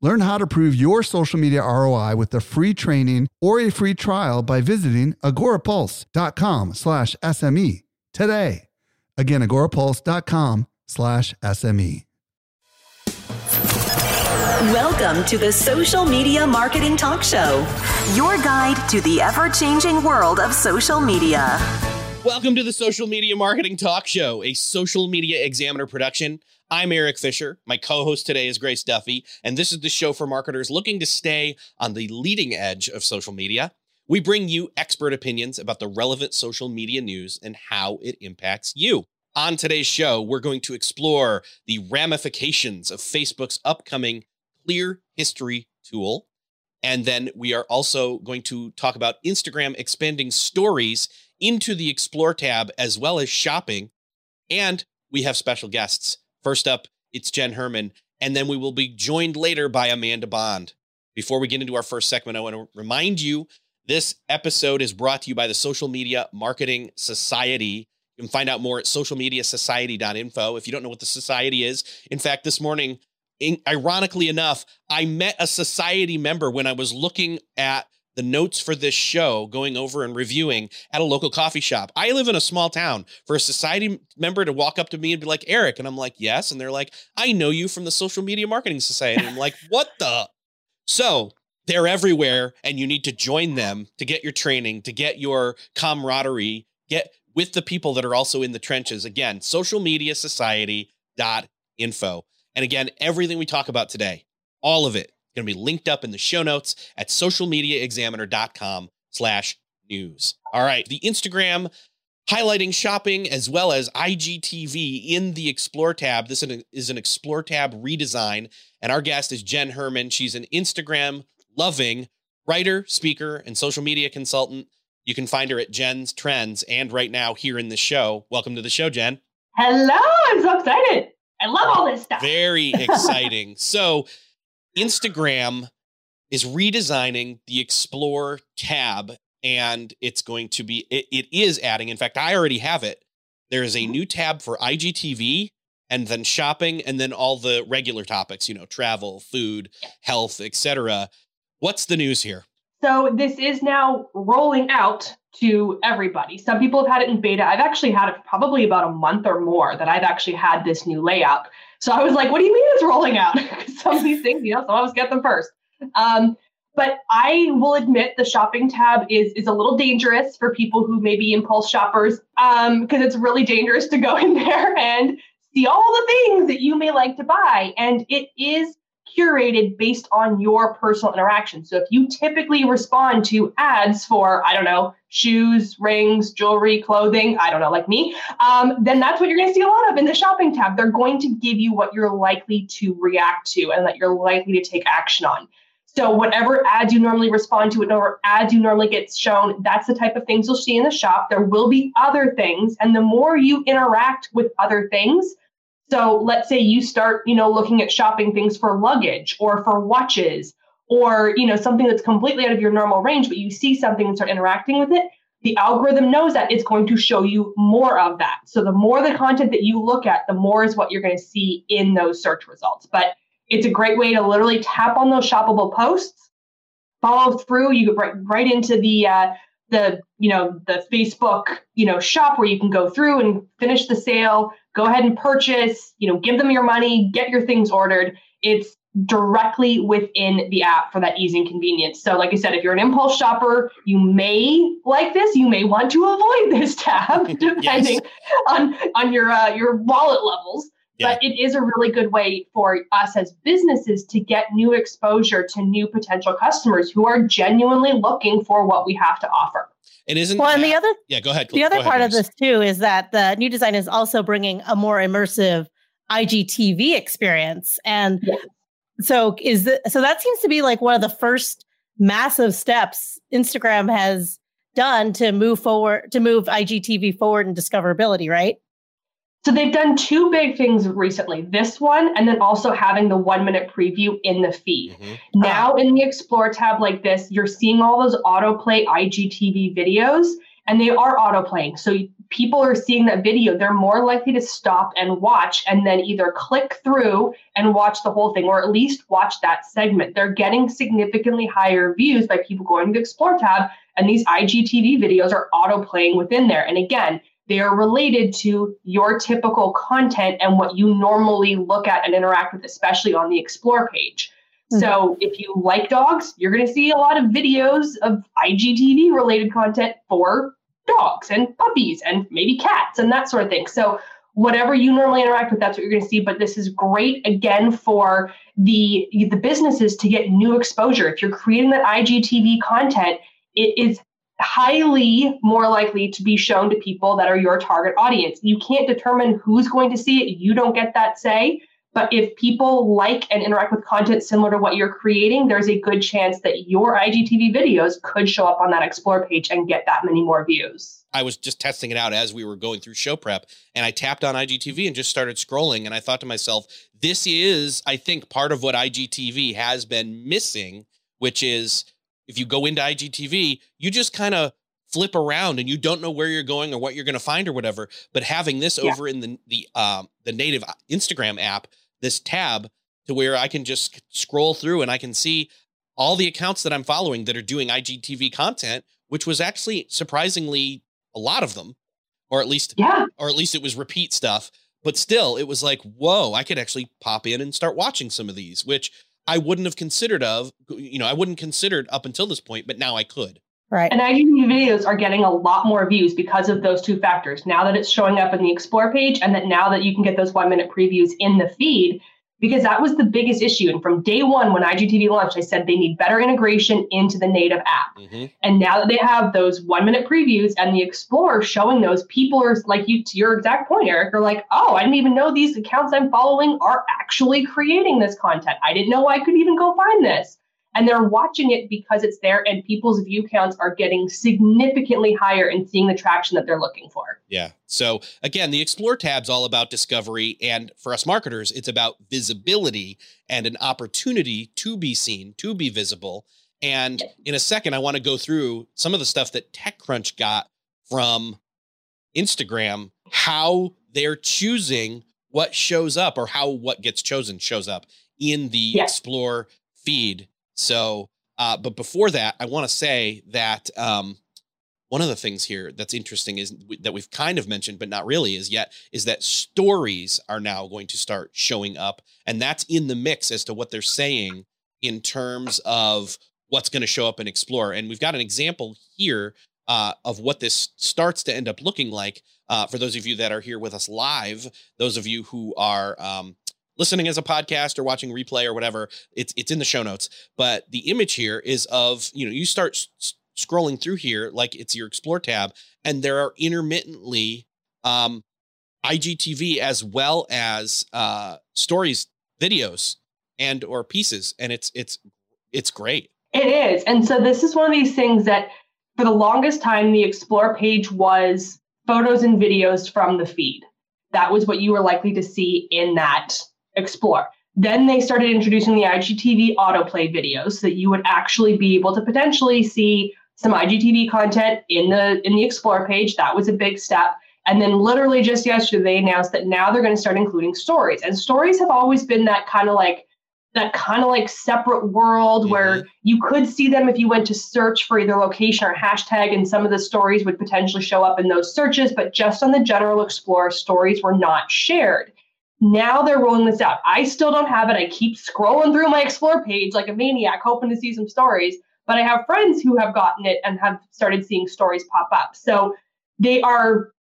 Learn how to prove your social media ROI with a free training or a free trial by visiting agorapulse.com slash SME today. Again, agorapulse.com slash SME. Welcome to the Social Media Marketing Talk Show, your guide to the ever changing world of social media. Welcome to the Social Media Marketing Talk Show, a social media examiner production. I'm Eric Fisher. My co host today is Grace Duffy, and this is the show for marketers looking to stay on the leading edge of social media. We bring you expert opinions about the relevant social media news and how it impacts you. On today's show, we're going to explore the ramifications of Facebook's upcoming Clear History tool. And then we are also going to talk about Instagram expanding stories into the Explore tab as well as shopping. And we have special guests. First up, it's Jenn Herman, and then we will be joined later by Amanda Bond. Before we get into our first segment, I want to remind you this episode is brought to you by the Social Media Marketing Society. You can find out more at socialmediasociety.info. If you don't know what the society is, in fact, this morning, in, ironically enough, I met a society member when I was looking at the notes for this show, going over and reviewing at a local coffee shop. I live in a small town. For a society member to walk up to me and be like, Eric. and I'm like, yes. And they're like, I know you from the Social Media Marketing Society. I'm like, what the? So they're everywhere, and you need to join them to get your training, to get your camaraderie, get with the people that are also in the trenches. Again, socialmediasociety.info. And again, everything we talk about today, all of it going to be linked up in the show notes at socialmediaexaminer.com slash news. All right. The Instagram highlighting shopping as well as IGTV in the Explore tab. This is an Explore tab redesign. And our guest is Jenn Herman. She's an Instagram loving writer, speaker, and social media consultant. You can find her at Jenn's Trends and right now here in the show. Welcome to the show, Jenn. Hello. I'm so excited. I love all this stuff. Very exciting. so, Instagram is redesigning the Explore tab and it's going to be, it, it is adding, in fact, I already have it. There is a mm-hmm. new tab for IGTV and then shopping and then all the regular topics, you know, travel, food, health, etc. What's the news here? So this is now rolling out to everybody. Some people have had it in beta. I've actually had it probably about a month or more that I've actually had this new layout. So I was like, what do you mean it's rolling out? some of these things, you know, some of us get them first. Um, but I will admit the shopping tab is is a little dangerous for people who may be impulse shoppers because um, it's really dangerous to go in there and see all the things that you may like to buy. And it is curated based on your personal interaction. So if you typically respond to ads for, I don't know, shoes, rings, jewelry, clothing, I don't know, like me, um, then that's what you're going to see a lot of in the shopping tab. They're going to give you what you're likely to react to and that you're likely to take action on. So whatever ads you normally respond to, whatever ads you normally get shown, that's the type of things you'll see in the shop. There will be other things. And the more you interact with other things, so let's say you start, you know, looking at shopping things for luggage or for watches or, you know, something that's completely out of your normal range, but you see something and start interacting with it, the algorithm knows that it's going to show you more of that. So the more the content that you look at, the more is what you're going to see in those search results. But it's a great way to literally tap on those shoppable posts, follow through. You get right, right into the uh, the you know the Facebook you know shop where you can go through and finish the sale, go ahead and purchase, you know, give them your money, get your things ordered. It's directly within the app for that ease and convenience. So, like I said, if you're an impulse shopper, you may like this. You may want to avoid this tab, depending yes. on on your uh, your wallet levels. Yeah. But it is a really good way for us as businesses to get new exposure to new potential customers who are genuinely looking for what we have to offer. And isn't well, and the other yeah, go ahead. The other go part ahead, of this too is that the new design is also bringing a more immersive IGTV experience, and yeah. so is the, so that seems to be like one of the first massive steps Instagram has done to move forward to move IGTV forward in discoverability, right? So they've done two big things recently. This one, and then also having the one minute preview in the feed. Mm-hmm. Now in the Explore tab like this, you're seeing all those autoplay IGTV videos, and they are autoplaying. So people are seeing that video, they're more likely to stop and watch and then either click through and watch the whole thing or at least watch that segment. They're getting significantly higher views by people going to the Explore tab, and these IGTV videos are autoplaying within there. And again, they are related to your typical content and what you normally look at and interact with, especially on the Explore page. Mm-hmm. So if you like dogs, you're going to see a lot of videos of IGTV related content for dogs and puppies and maybe cats and that sort of thing. So whatever you normally interact with, that's what you're going to see. But this is great again for the the businesses to get new exposure. If you're creating that IGTV content, it is highly more likely to be shown to people that are your target audience. You can't determine who's going to see it. You don't get that say. But if people like and interact with content similar to what you're creating, there's a good chance that your IGTV videos could show up on that Explore page and get that many more views. I was just testing it out as we were going through show prep, and I tapped on IGTV and just started scrolling. And I thought to myself, this is, I think, part of what IGTV has been missing, which is if you go into IGTV, you just kind of flip around and you don't know where you're going or what you're going to find or whatever. But having this yeah. over in the the um, the native Instagram app, this tab to where I can just scroll through and I can see all the accounts that I'm following that are doing IGTV content, which was actually surprisingly a lot of them, or at least yeah, or at least it was repeat stuff. But still, it was like, whoa, I could actually pop in and start watching some of these, which I wouldn't have considered of, you know, I wouldn't considered up until this point, but now I could. Right. And IGTV videos are getting a lot more views because of those two factors. Now that it's showing up in the Explore page, and that now that you can get those one minute previews in the feed, because that was the biggest issue. And from day one, when IGTV launched, I said they need better integration into the native app. Mm-hmm. And now that they have those one minute previews and the Explorer showing those, people are like you, to your exact point, Eric, are like, oh, I didn't even know these accounts I'm following are actually creating this content. I didn't know I could even go find this and they're watching it because it's there and people's view counts are getting significantly higher and seeing the traction that they're looking for. Yeah. So again, the explore tab's all about discovery and for us marketers, it's about visibility and an opportunity to be seen, to be visible. And in a second, I want to go through some of the stuff that TechCrunch got from Instagram, how they're choosing what shows up or how what gets chosen shows up in the yes. explore feed so, uh, but before that, I want to say that um, one of the things here that's interesting is that we've kind of mentioned, but not really is yet, is that stories are now going to start showing up. And that's in the mix as to what they're saying in terms of what's going to show up in Explore. And we've got an example here uh, of what this starts to end up looking like. Uh, for those of you that are here with us live, those of you who are um, listening as a podcast or watching replay or whatever, it's it's in the show notes. But the image here is of you know you start s- scrolling through here like it's your explore tab, and there are intermittently um, IGTV as well as uh, stories, videos, and or pieces, and it's it's it's great. It is, and so this is one of these things that for the longest time the explore page was photos and videos from the feed. That was what you were likely to see in that explore. Then they started introducing the IGTV autoplay videos so that you would actually be able to potentially see some IGTV content in the in the explore page. That was a big step. And then literally just yesterday they announced that now they're going to start including stories. And stories have always been that kind of like that kind of like separate world mm-hmm. where you could see them if you went to search for either location or hashtag and some of the stories would potentially show up in those searches but just on the general explore stories were not shared now they're rolling this out. I still don't have it. I keep scrolling through my explore page like a maniac, hoping to see some stories. But I have friends who have gotten it and have started seeing stories pop up. So they are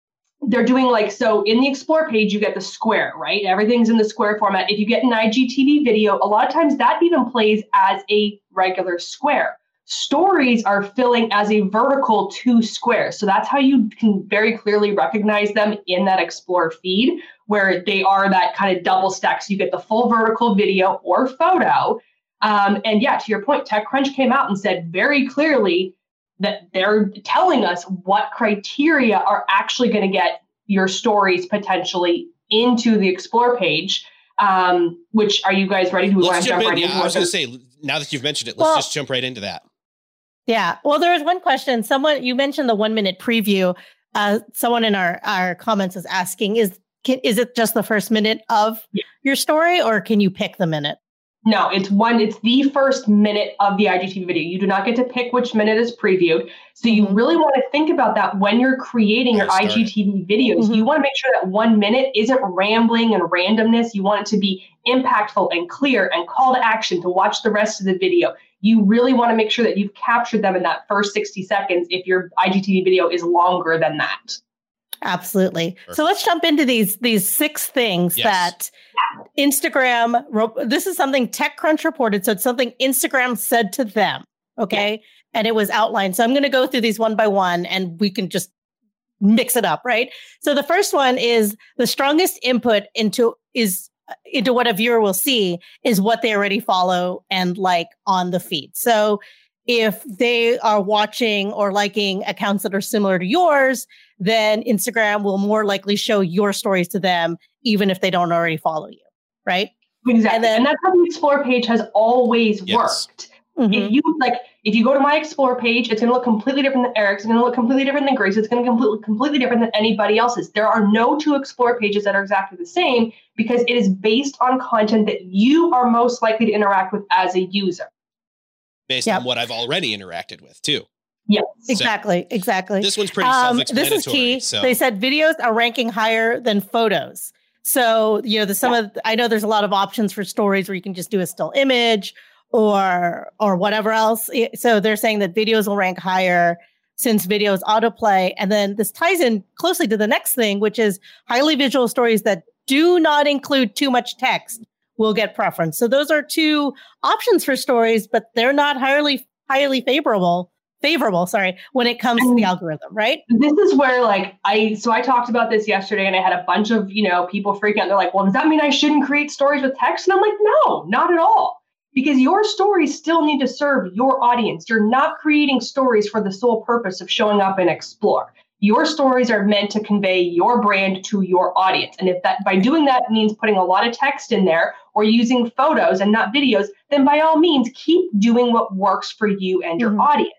they're doing like so in the explore page you get the square right everything's in the square format if you get an igtv video a lot of times that even plays as a regular square stories are filling as a vertical two squares so that's how you can very clearly recognize them in that explore feed where they are that kind of double stack. So you get the full vertical video or photo. Um, and yeah, to your point, TechCrunch came out and said very clearly that they're telling us what criteria are actually going to get your stories potentially into the explore page. Um, which are you guys ready to let's jump, jump in? Right yeah, I was going to say now that you've mentioned it, let's well, just jump right into that. Yeah. Well, there was one question. Someone you mentioned the one minute preview. Uh, someone in our our comments is asking is can, is it just the first minute of yeah. your story, or can you pick the minute? No, it's one, it's the first minute of the IGTV video. You do not get to pick which minute is previewed. So you mm-hmm. really want to think about that when you're creating your IGTV videos. Mm-hmm. You want to make sure that one minute isn't rambling and randomness. You want it to be impactful and clear and call to action to watch the rest of the video. You really want to make sure that you've captured them in that first 60 seconds if your IGTV video is longer than that. Absolutely. Perfect. So let's jump into these these six things yes. that Instagram. This is something TechCrunch reported, so it's something Instagram said to them. Okay, yeah. and it was outlined. So I'm going to go through these one by one, and we can just mix it up, right? So the first one is the strongest input into is into what a viewer will see is what they already follow and like on the feed. So if they are watching or liking accounts that are similar to yours, then Instagram will more likely show your stories to them, even if they don't already follow you. Right. Exactly. And, then, and that's how the explore page has always yes. worked. Mm-hmm. If you like, if you go to my explore page, it's going to look completely different than Eric's. It's going to look completely different than Grace. It's going to completely completely different than anybody else's. There are no two explore pages that are exactly the same because it is based on content that you are most likely to interact with as a user. Based yep. on what I've already interacted with too. Exactly, so exactly. This one's pretty um, This is key. So. They said videos are ranking higher than photos. So you know, the some yeah. of I know there's a lot of options for stories where you can just do a still image or or whatever else. So they're saying that videos will rank higher since videos autoplay. And then this ties in closely to the next thing, which is highly visual stories that do not include too much text will get preference. So those are two options for stories, but they're not highly highly favorable favorable, sorry, when it comes to the mm. algorithm, right? This is where like I so I talked about this yesterday and I had a bunch of, you know, people freaking out. They're like, well, does that mean I shouldn't create stories with text? And I'm like, no, not at all. Because your stories still need to serve your audience. You're not creating stories for the sole purpose of showing up and explore. Your stories are meant to convey your brand to your audience. And if that by doing that means putting a lot of text in there or using photos and not videos, then by all means keep doing what works for you and your mm-hmm. audience.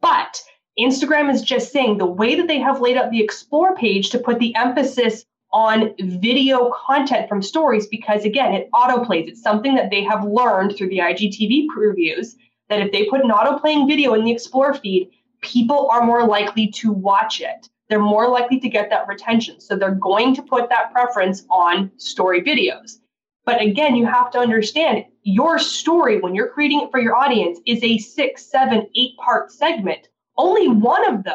But Instagram is just saying the way that they have laid out the explore page to put the emphasis on video content from stories, because again, it autoplays. It's something that they have learned through the IGTV previews that if they put an auto playing video in the explore feed, people are more likely to watch it. They're more likely to get that retention. So they're going to put that preference on story videos. But again, you have to understand your story when you're creating it for your audience is a six, seven, eight part segment. Only one of those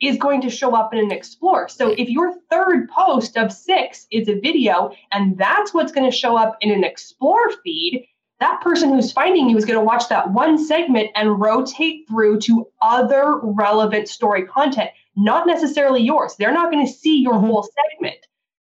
is going to show up in an explore. So if your third post of six is a video and that's what's going to show up in an explore feed, that person who's finding you is going to watch that one segment and rotate through to other relevant story content, not necessarily yours. They're not going to see your mm-hmm. whole segment.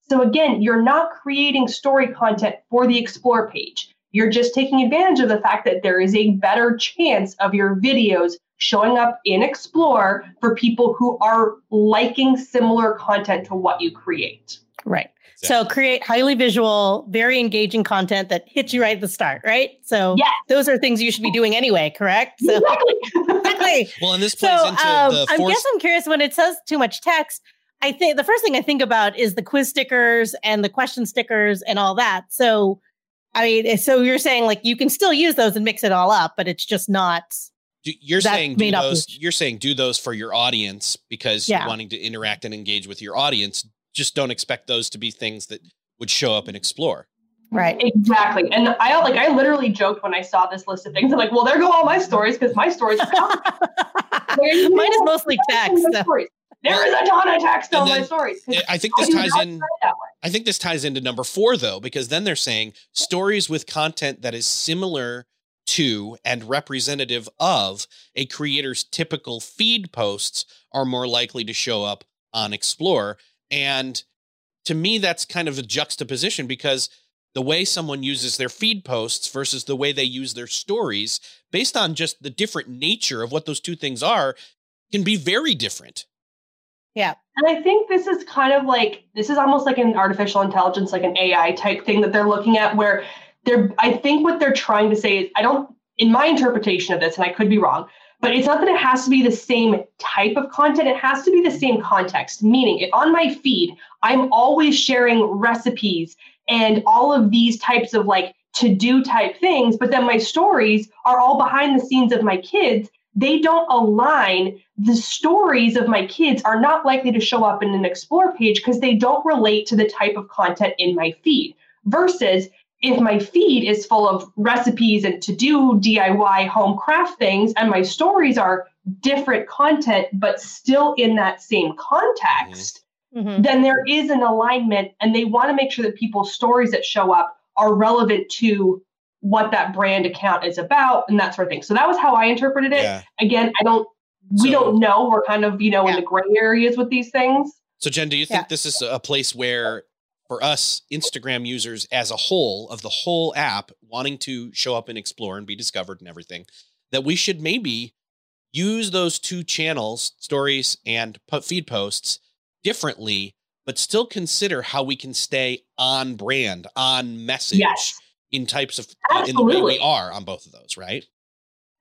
So again, you're not creating story content for the explore page. You're just taking advantage of the fact that there is a better chance of your videos showing up in explore for people who are liking similar content to what you create. Right. So create highly visual, very engaging content that hits you right at the start, right? So yes. those are things you should be doing anyway, correct? So, exactly. exactly. Well, and this plays so, into um, the force- I guess I'm curious when it says too much text, I think the first thing I think about is the quiz stickers and the question stickers and all that. So, I mean, eh, so you're saying like you can still use those and mix it all up, but it's just not. You're saying do those. You're saying do those for your audience because yeah. you're wanting to interact and engage with your audience. Just don't expect those to be things that would show up and explore. Right. Exactly. And I like I literally joked when I saw this list of things. I'm like, well, there go all my stories because my stories are Mine is mostly text. There is a ton of text on my stories. Eh, I think this ties in. I think this ties into number four though, because then they're saying stories with content that is similar to and representative of a creator's typical feed posts are more likely to show up on Explore. And to me, that's kind of a juxtaposition because the way someone uses their feed posts versus the way they use their stories based on just the different nature of what those two things are can be very different. Yeah. And I think this is kind of like this is almost like an artificial intelligence, like an AI type thing that they're looking at where they're I think what they're trying to say is I don't in my interpretation of this, and I could be wrong, but it's not that it has to be the same type of content, it has to be the same context. Meaning if on my feed, I'm always sharing recipes and all of these types of like to do type things, but then my stories are all behind the scenes of my kids. They don't align. The stories of my kids are not likely to show up in an explore page because they don't relate to the type of content in my feed. Versus if my feed is full of recipes and to do DIY home craft things, and my stories are different content, but still in that same context, mm-hmm. then there is an alignment and they want to make sure that people's stories that show up are relevant to what that brand account is about and that sort of thing. So that was how I interpreted it. Yeah. Again, I don't we so, don't know. We're kind of, you know, yeah. in the gray areas with these things. So Jenn, do you think yeah. this is a place where for us Instagram users as a whole of the whole app wanting to show up and explore and be discovered and everything that we should maybe use those two channels, stories and feed posts differently, but still consider how we can stay on brand, on message yes. in types of uh, in the way we are on both of those, right?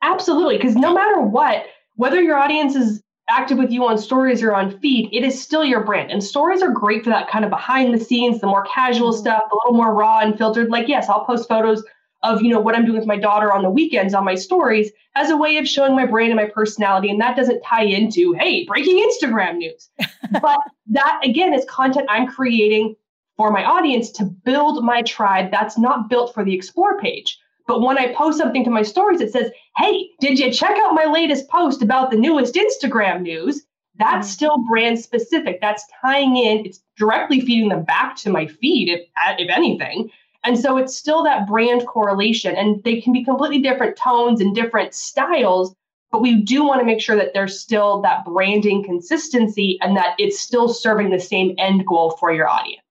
Absolutely. Because no matter what, whether your audience is active with you on stories or on feed, it is still your brand. And stories are great for that kind of behind the scenes, the more casual mm-hmm. stuff, a little more raw and filtered. Like, yes, I'll post photos of you know what I'm doing with my daughter on the weekends on my stories as a way of showing my brand and my personality and that doesn't tie into hey breaking Instagram news but that again is content I'm creating for my audience to build my tribe that's not built for the explore page but when I post something to my stories it says hey did you check out my latest post about the newest Instagram news that's mm-hmm. still brand specific that's tying in it's directly feeding them back to my feed if if anything and so it's still that brand correlation, and they can be completely different tones and different styles, but we do want to make sure that there's still that branding consistency and that it's still serving the same end goal for your audience.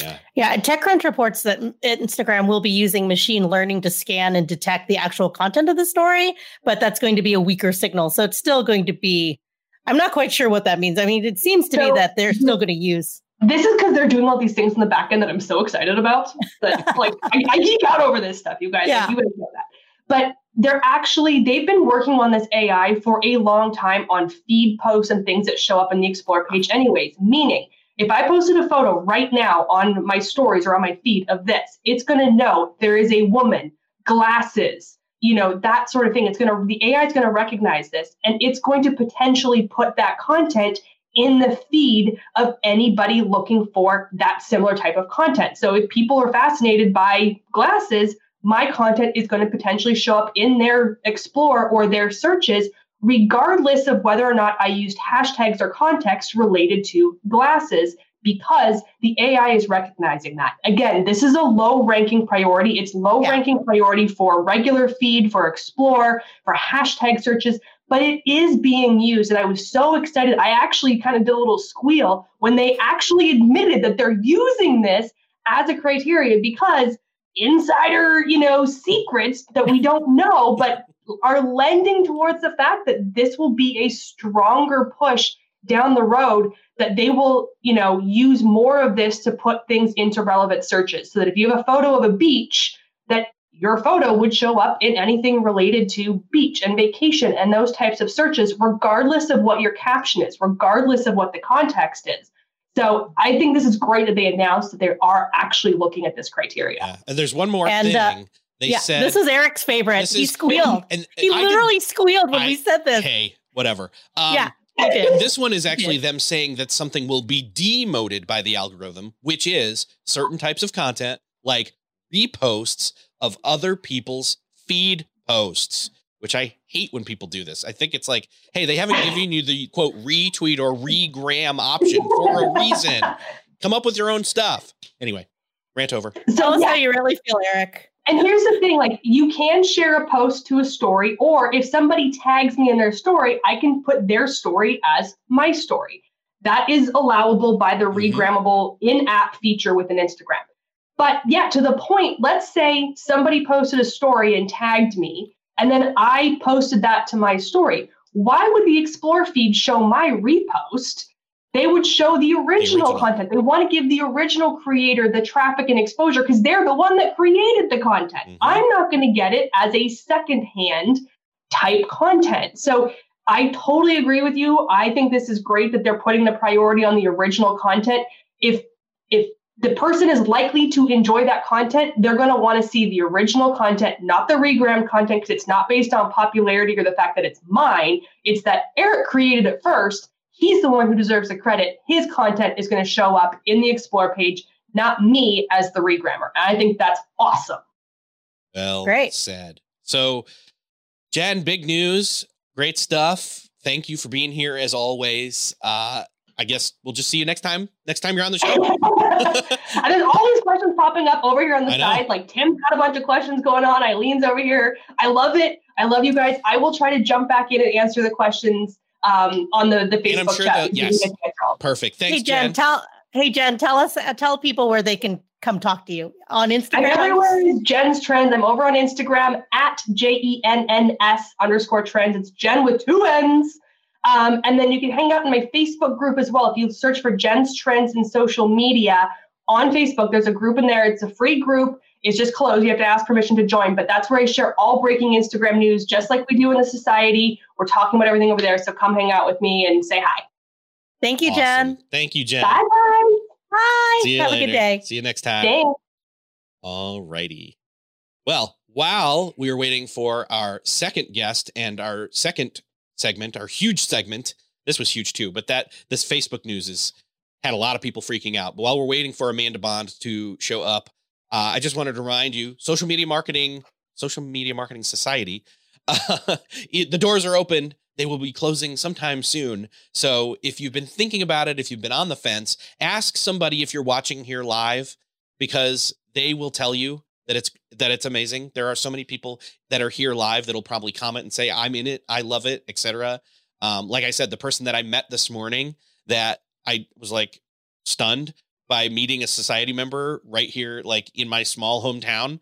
Yeah. Yeah. TechCrunch reports that Instagram will be using machine learning to scan and detect the actual content of the story, but that's going to be a weaker signal. So it's still going to be, I'm not quite sure what that means. I mean, it seems to so, me that they're still going to use this is because they're doing all these things in the back end that I'm so excited about. That like I, I, geek out over this stuff, you guys. Yeah. you guys know that. But they're actually they've been working on this AI for a long time on feed posts and things that show up in the Explore page, anyways. Meaning, if I posted a photo right now on my stories or on my feed of this, it's going to know there is a woman, glasses, you know that sort of thing. It's going to the AI is going to recognize this, and it's going to potentially put that content in the feed of anybody looking for that similar type of content. So if people are fascinated by glasses, my content is going to potentially show up in their explore or their searches, regardless of whether or not I used hashtags or context related to glasses, because the AI is recognizing that. Again, this is a low ranking priority. It's low ranking priority for regular feed, for explore, for hashtag searches but it is being used. And I was so excited. I actually kind of did a little squeal when they actually admitted that they're using this as a criteria because insider, you know, secrets that we don't know, but are lending towards the fact that this will be a stronger push down the road that they will, you know, use more of this to put things into relevant searches. So that if you have a photo of a beach that your photo would show up in anything related to beach and vacation and those types of searches, regardless of what your caption is, regardless of what the context is. So I think this is great that they announced that they are actually looking at this criteria. Yeah. And there's one more and, uh, thing. Uh, they yeah, said this is Eric's favorite. He squealed. And, and he literally squealed when I, we said this. Hey, whatever. Um, yeah. this one is actually them saying that something will be demoted by the algorithm, which is certain types of content like reposts of other people's feed posts, which I hate when people do this. I think it's like, hey, they haven't given you the quote retweet or regram option for a reason. Come up with your own stuff. Anyway, rant over. Tell us yeah. how you really feel, Eric. And here's the thing like you can share a post to a story, or if somebody tags me in their story, I can put their story as my story. That is allowable by the mm-hmm. regrammable in app feature within Instagram. But yeah, to the point, let's say somebody posted a story and tagged me, and then I posted that to my story. Why would the Explore feed show my repost? They would show the original, the original. content. They want to give the original creator the traffic and exposure because they're the one that created the content. Mm-hmm. I'm not going to get it as a secondhand type content. So I totally agree with you. I think this is great that they're putting the priority on the original content. If if the person is likely to enjoy that content, they're going to want to see the original content, not the regram content, because it's not based on popularity or the fact that it's mine. It's that Eric created it first. He's the one who deserves the credit. His content is going to show up in the Explore page, not me as the regrammer. And I think that's awesome. Well, great. Sad. So, Jenn, big news. Great stuff. Thank you for being here as always. Uh, I guess we'll just see you next time. Next time you're on the show. and there's all these questions popping up over here on the side. Like Tim's got a bunch of questions going on. Eileen's over here. I love it. I love you guys. I will try to jump back in and answer the questions um, on the the Facebook sure chat. yes. Perfect. Thanks, hey Jenn, Jenn. Tell hey Jenn, tell us uh, tell people where they can come talk to you on Instagram. everywhere is Jenn's Trends. I'm over on Instagram at J E N N S underscore trends. It's Jenn with two N's. Um, and then you can hang out in my Facebook group as well. If you search for Jenn's Trends in social media on Facebook, there's a group in there. It's a free group. It's just closed. You have to ask permission to join, but that's where I share all breaking Instagram news, just like we do in the society. We're talking about everything over there. So come hang out with me and say hi. Thank you, awesome. Jenn. Thank you, Jenn. Bye bye. Bye. See you Have later. a good day. See you next time. Thanks. All righty. Well, while we were waiting for our second guest and our second segment, our huge segment, this was huge too, but that this Facebook news is had a lot of people freaking out. But while we're waiting for Amanda Bond to show up, uh, I just wanted to remind you, social media marketing, social media marketing society, uh, the doors are open. They will be closing sometime soon. So if you've been thinking about it, if you've been on the fence, ask somebody if you're watching here live, because they will tell you that it's that it's amazing. There are so many people that are here live that'll probably comment and say, "I'm in it, I love it," etc. Um, like I said, the person that I met this morning that I was like stunned by meeting a society member right here, like in my small hometown,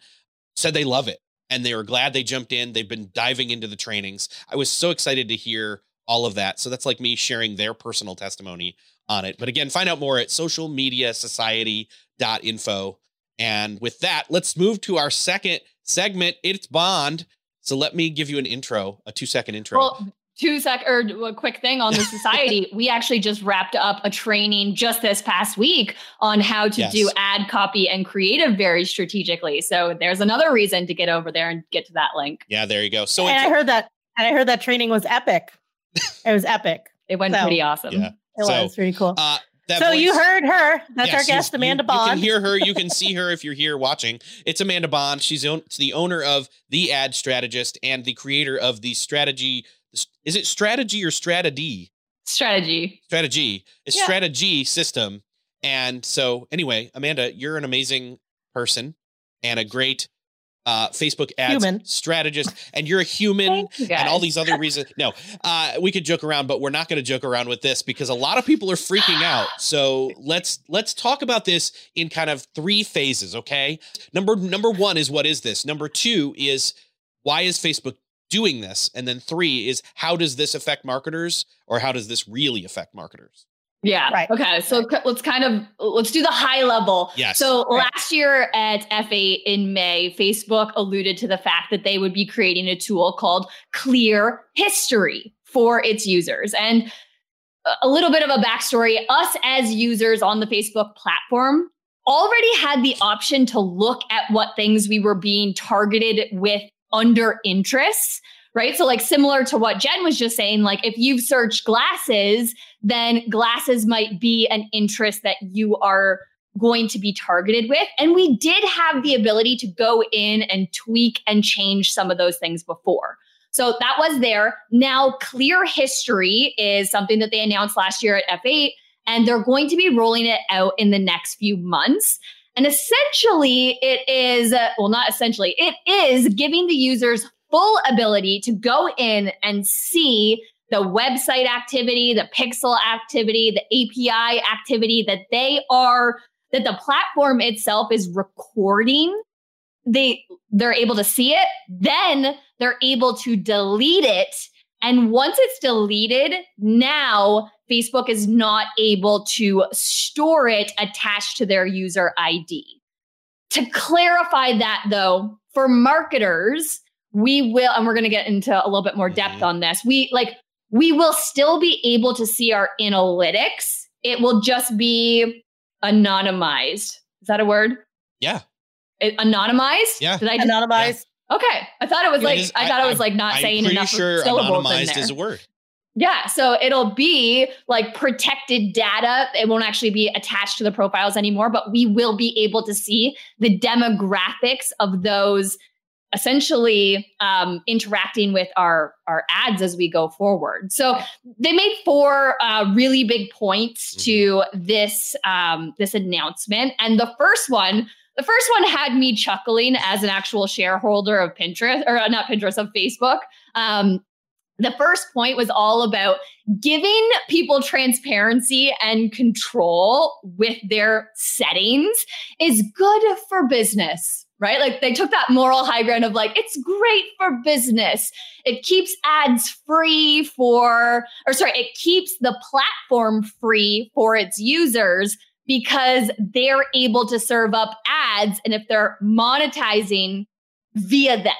said they love it and they were glad they jumped in. They've been diving into the trainings. I was so excited to hear all of that. So that's like me sharing their personal testimony on it. But again, find out more at socialmediasociety.info. And with that, let's move to our second segment. It's Bond. So let me give you an intro, a two second intro. Well, two sec or a quick thing on the society we actually just wrapped up a training just this past week on how to yes. do ad copy and creative very strategically so there's another reason to get over there and get to that link yeah there you go so and i heard that and i heard that training was epic it was epic it went so, pretty awesome yeah. it so, was pretty cool uh, so voice, you heard her. That's yes, our guest, Amanda you, Bond. You can hear her. You can see her if you're here watching. It's Amanda Bond. She's the owner of the Ad Strategist and the creator of the strategy is it strategy or strategy? Strategy. Strategy. It's yeah. strategy system. And so anyway, Amanda, you're an amazing person and a great uh, Facebook ads human. strategist, and you're a human, you and all these other reasons. No, uh, we could joke around, but we're not going to joke around with this because a lot of people are freaking out. So let's let's talk about this in kind of three phases. Okay, number number one is what is this? Number two is why is Facebook doing this? And then three is how does this affect marketers or how does this really affect marketers? Yeah. Right. Okay. So let's kind of let's do the high level. Yes. So right. last year at F8 in May, Facebook alluded to the fact that they would be creating a tool called Clear History for its users. And a little bit of a backstory: us as users on the Facebook platform already had the option to look at what things we were being targeted with under interests, right? So, like, similar to what Jenn was just saying, like, if you've searched glasses, then glasses might be an interest that you are going to be targeted with. And we did have the ability to go in and tweak and change some of those things before. So that was there. Now, clear history is something that they announced last year at F8, and they're going to be rolling it out in the next few months. And essentially, it is, uh, well, not essentially, it is giving the users full ability to go in and see the website activity, the pixel activity, the API activity that they are that the platform itself is recording. They they're able to see it then they're able to delete it. And once it's deleted now facebook is not able to store it attached to their user id to clarify that though for marketers we will and we're going to get into a little bit more depth mm-hmm. on this we like we will still be able to see our analytics it will just be anonymized is that a word yeah it, anonymized? Yeah. Did I anonymize? Yeah. Okay. I thought it was like I thought it was like not I'm saying enough sure syllables anonymized in there. is a word. Yeah, so it'll be like protected data. It won't actually be attached to the profiles anymore, but we will be able to see the demographics of those essentially um, interacting with our our ads as we go forward. So they made four uh, really big points mm-hmm. to this um, this announcement, and the first one the first one had me chuckling as an actual shareholder of Pinterest, or uh, not Pinterest, of Facebook. Um, the first point was all about giving people transparency and control with their settings is good for business right? Like they took that moral high ground of like, it's great for business. It keeps ads free for, or sorry, it keeps the platform free for its users because they're able to serve up ads. And if they're monetizing via the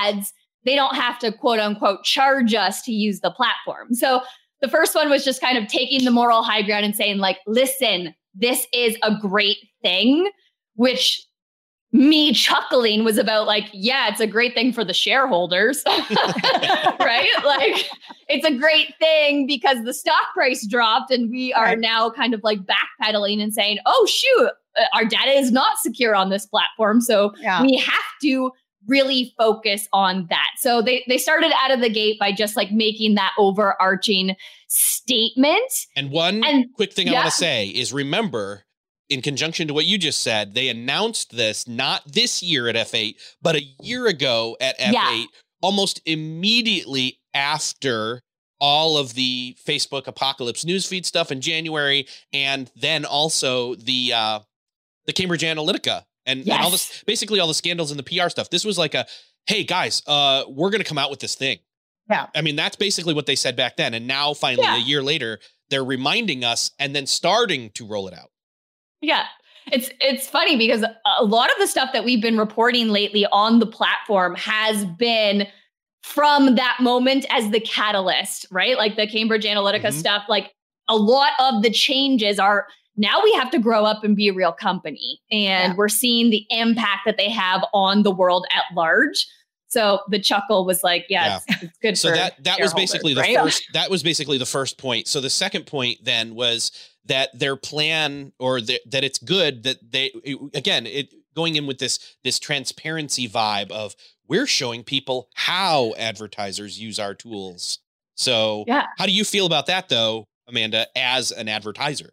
ads, they don't have to quote unquote charge us to use the platform. So the first one was just kind of taking the moral high ground and saying, like, listen, this is a great thing, which me chuckling was about like, yeah, it's a great thing for the shareholders, right? Like, it's a great thing because the stock price dropped and we are right. now kind of like backpedaling and saying, oh, shoot, uh, our data is not secure on this platform. So yeah. we have to really focus on that. So they, they started out of the gate by just like making that overarching statement. And one and, quick thing yeah. I want to say is remember, in conjunction to what you just said, they announced this not this year at F8, but a year ago at F8, yeah. almost immediately after all of the Facebook apocalypse newsfeed stuff in January, and then also the uh, the Cambridge Analytica and, yes. and all this basically all the scandals and the PR stuff. This was like a hey guys, uh, we're gonna come out with this thing. Yeah. I mean, that's basically what they said back then. And now finally yeah. a year later, they're reminding us and then starting to roll it out. Yeah. It's it's funny because a lot of the stuff that we've been reporting lately on the platform has been from that moment as the catalyst, right? Like the Cambridge Analytica mm-hmm. stuff, like a lot of the changes are now we have to grow up and be a real company. And yeah. we're seeing the impact that they have on the world at large. So the chuckle was like, yeah, yeah. It's, it's, good. So that that was basically the right? first. That was basically the first point. So the second point then was that their plan or the, that it's good that they again it going in with this this transparency vibe of we're showing people how advertisers use our tools. So yeah. how do you feel about that though, Amanda, as an advertiser?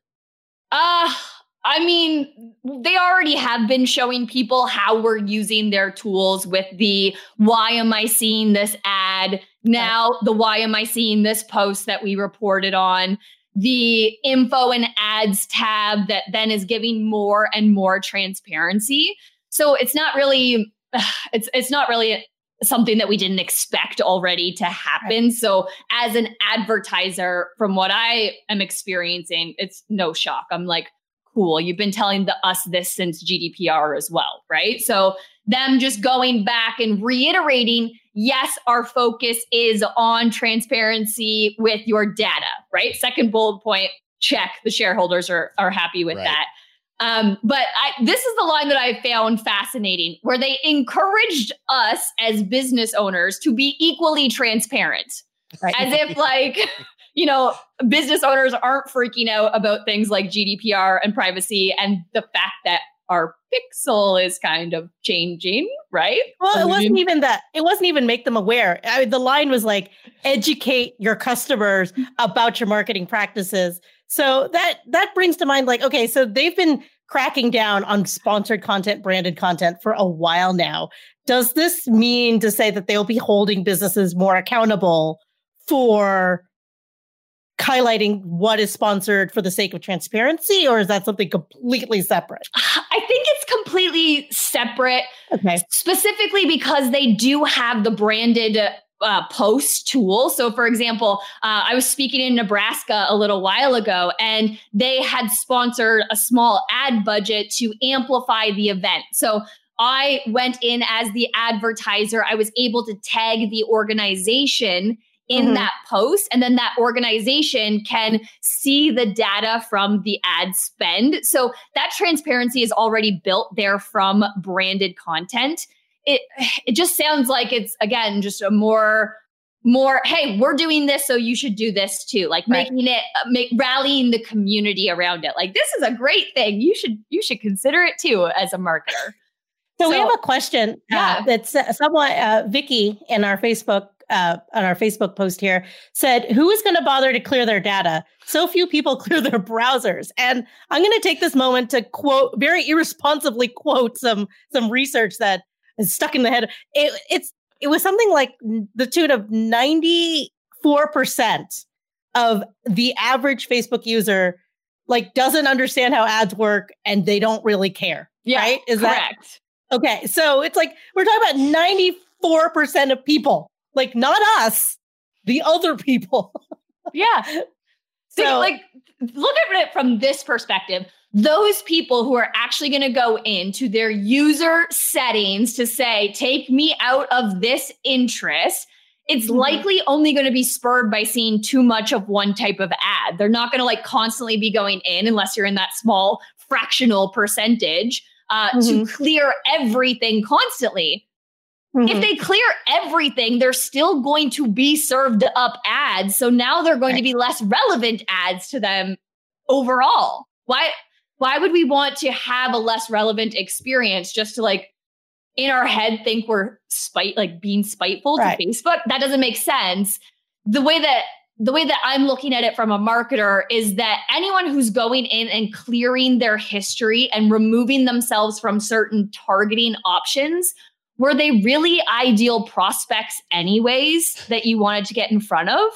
Uh I mean, they already have been showing people how we're using their tools with the why am I seeing this ad? Now, the why am I seeing this post that we reported on? the info and ads tab that then is giving more and more transparency. So it's not really it's it's not really something that we didn't expect already to happen. Right. So as an advertiser from what I am experiencing, it's no shock. I'm like, cool. You've been telling the, us this since GDPR as well, right? So them just going back and reiterating yes, our focus is on transparency with your data, right? Second bullet point, check. The shareholders are, are happy with right. that. Um, but I, this is the line that I found fascinating, where they encouraged us as business owners to be equally transparent, right. as if like you know business owners aren't freaking out about things like GDPR and privacy and the fact that our pixel is kind of changing, right? Well, it wasn't even that. It wasn't even make them aware. I, the line was like, educate your customers about your marketing practices. So that that brings to mind, like, okay, so they've been cracking down on sponsored content, branded content for a while now. Does this mean to say that they'll be holding businesses more accountable for highlighting what is sponsored for the sake of transparency, or is that something completely separate? I think it's completely separate. Okay. Specifically because they do have the branded uh, post tool. So, for example, uh, I was speaking in Nebraska a little while ago, and they had sponsored a small ad budget to amplify the event. So, I went in as the advertiser. I was able to tag the organization in mm-hmm. that post. And then that organization can see the data from the ad spend. So that transparency is already built there from branded content. It, it just sounds like it's, again, just a more more hey we're doing this so you should do this too like right. making it make rallying the community around it like this is a great thing you should you should consider it too as a marketer so, so we have a question uh, yeah. Uh, that's uh, someone uh, vicky in our facebook uh, on our Facebook post here said, Who is going to bother to clear their data? So few people clear their browsers. And I'm going to take this moment to quote, very irresponsibly quote some, some research that is stuck in the head. It, it's, it was something like the tune of 94% of the average Facebook user like doesn't understand how ads work and they don't really care. Yeah, right? Is correct. that correct? okay? So it's like we're talking about 94% of people like not us, the other people. yeah. So, See, like, look at it from this perspective. Those people who are actually going to go into their user settings to say, take me out of this interest, it's mm-hmm. likely only going to be spurred by seeing too much of one type of ad. They're not going to like constantly be going in unless you're in that small fractional percentage uh, mm-hmm. to clear everything constantly. Mm-hmm. If they clear everything, they're still going to be served up ads. So now they're going right. to be less relevant ads to them overall. Why why would we want to have a less relevant experience just to like in our head think we're spite like being spiteful right. to Facebook? That doesn't make sense. The way that the way that I'm looking at it from a marketer is that anyone who's going in and clearing their history and removing themselves from certain targeting options were they really ideal prospects anyways that you wanted to get in front of?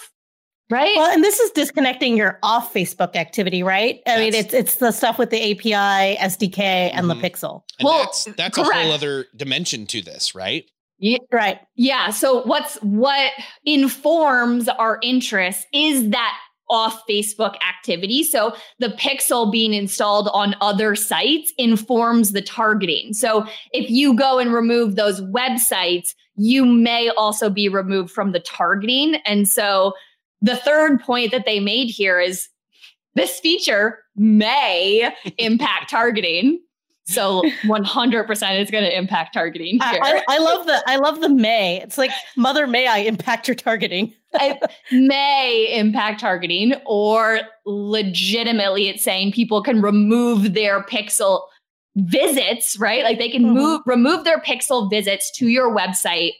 Right. Well, and this is disconnecting your off Facebook activity, right? I mean, it's it's the stuff with the API, SDK, and mm-hmm. the pixel. And well, that's that's correct. a whole other dimension to this, right? Yeah, right. Yeah. So what's what informs our interest is that off Facebook activity. So the pixel being installed on other sites informs the targeting. So if you go and remove those websites, you may also be removed from the targeting. And so the third point that they made here is this feature may impact targeting. So 100% is going to impact targeting here. I, I, love the I love the may. It's like mother may I impact your targeting. it may impact targeting or legitimately it's saying people can remove their pixel visits, right? Like they can mm-hmm. move remove their pixel visits to your website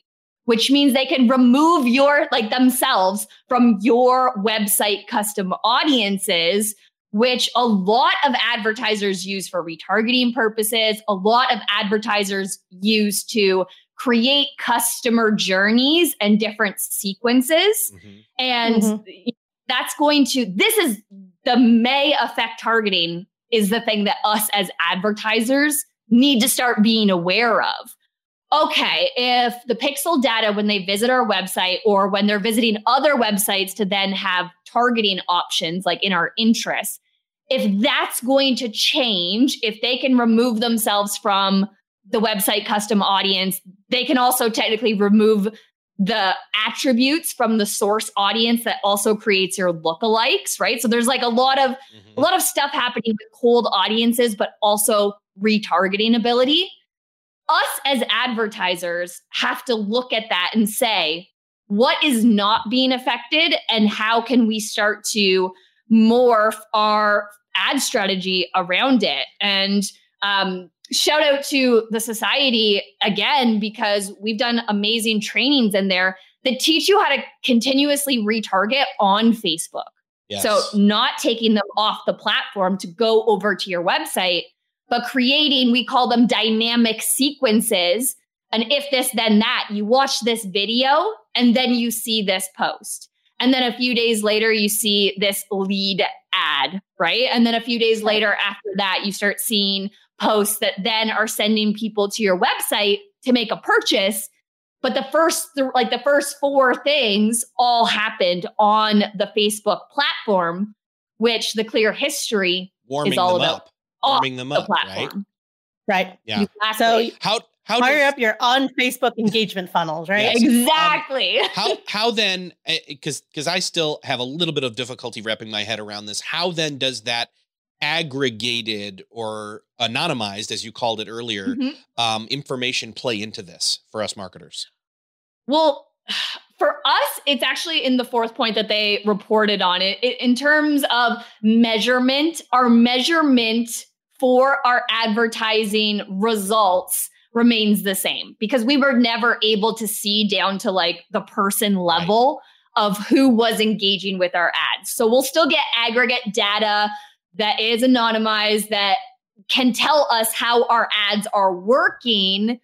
which means they can remove your like themselves from your website custom audiences which a lot of advertisers use for retargeting purposes, a lot of advertisers use to create customer journeys and different sequences. Mm-hmm. And mm-hmm. that's going to, this is the may affect targeting, is the thing that us as advertisers need to start being aware of. Okay, if the pixel data when they visit our website or when they're visiting other websites to then have targeting options like in our interests, if that's going to change, if they can remove themselves from the website custom audience, they can also technically remove the attributes from the source audience that also creates your lookalikes, right? So there's like a lot of mm-hmm. a lot of stuff happening with cold audiences, but also retargeting ability. Us as advertisers have to look at that and say, what is not being affected and how can we start to morph our ad strategy around it. And um, shout out to the society again, because we've done amazing trainings in there that teach you how to continuously retarget on Facebook. Yes. So, not taking them off the platform to go over to your website, but creating, we call them dynamic sequences. And if this, then that, you watch this video and then you see this post. And then a few days later, you see this lead ad, right? And then a few days later after that, you start seeing posts that then are sending people to your website to make a purchase. But the first, like the first four things all happened on the Facebook platform, which the clear history warming is all them about. up, warming them the platform. right? Right. Yeah. Exactly. So How how fire does, up your on Facebook engagement funnels, right? Yes. Um, exactly. how how then because because I still have a little bit of difficulty wrapping my head around this. How then does that aggregated or anonymized, as you called it earlier, Mhm. um, information play into this for us marketers? Well, for us, it's actually in the fourth point that they reported on it. it. In terms of measurement, our measurement for our advertising results remains the same because we were never able to see down to like the person level of who was engaging with our ads. So we'll still get aggregate data that is anonymized that can tell us how our ads are working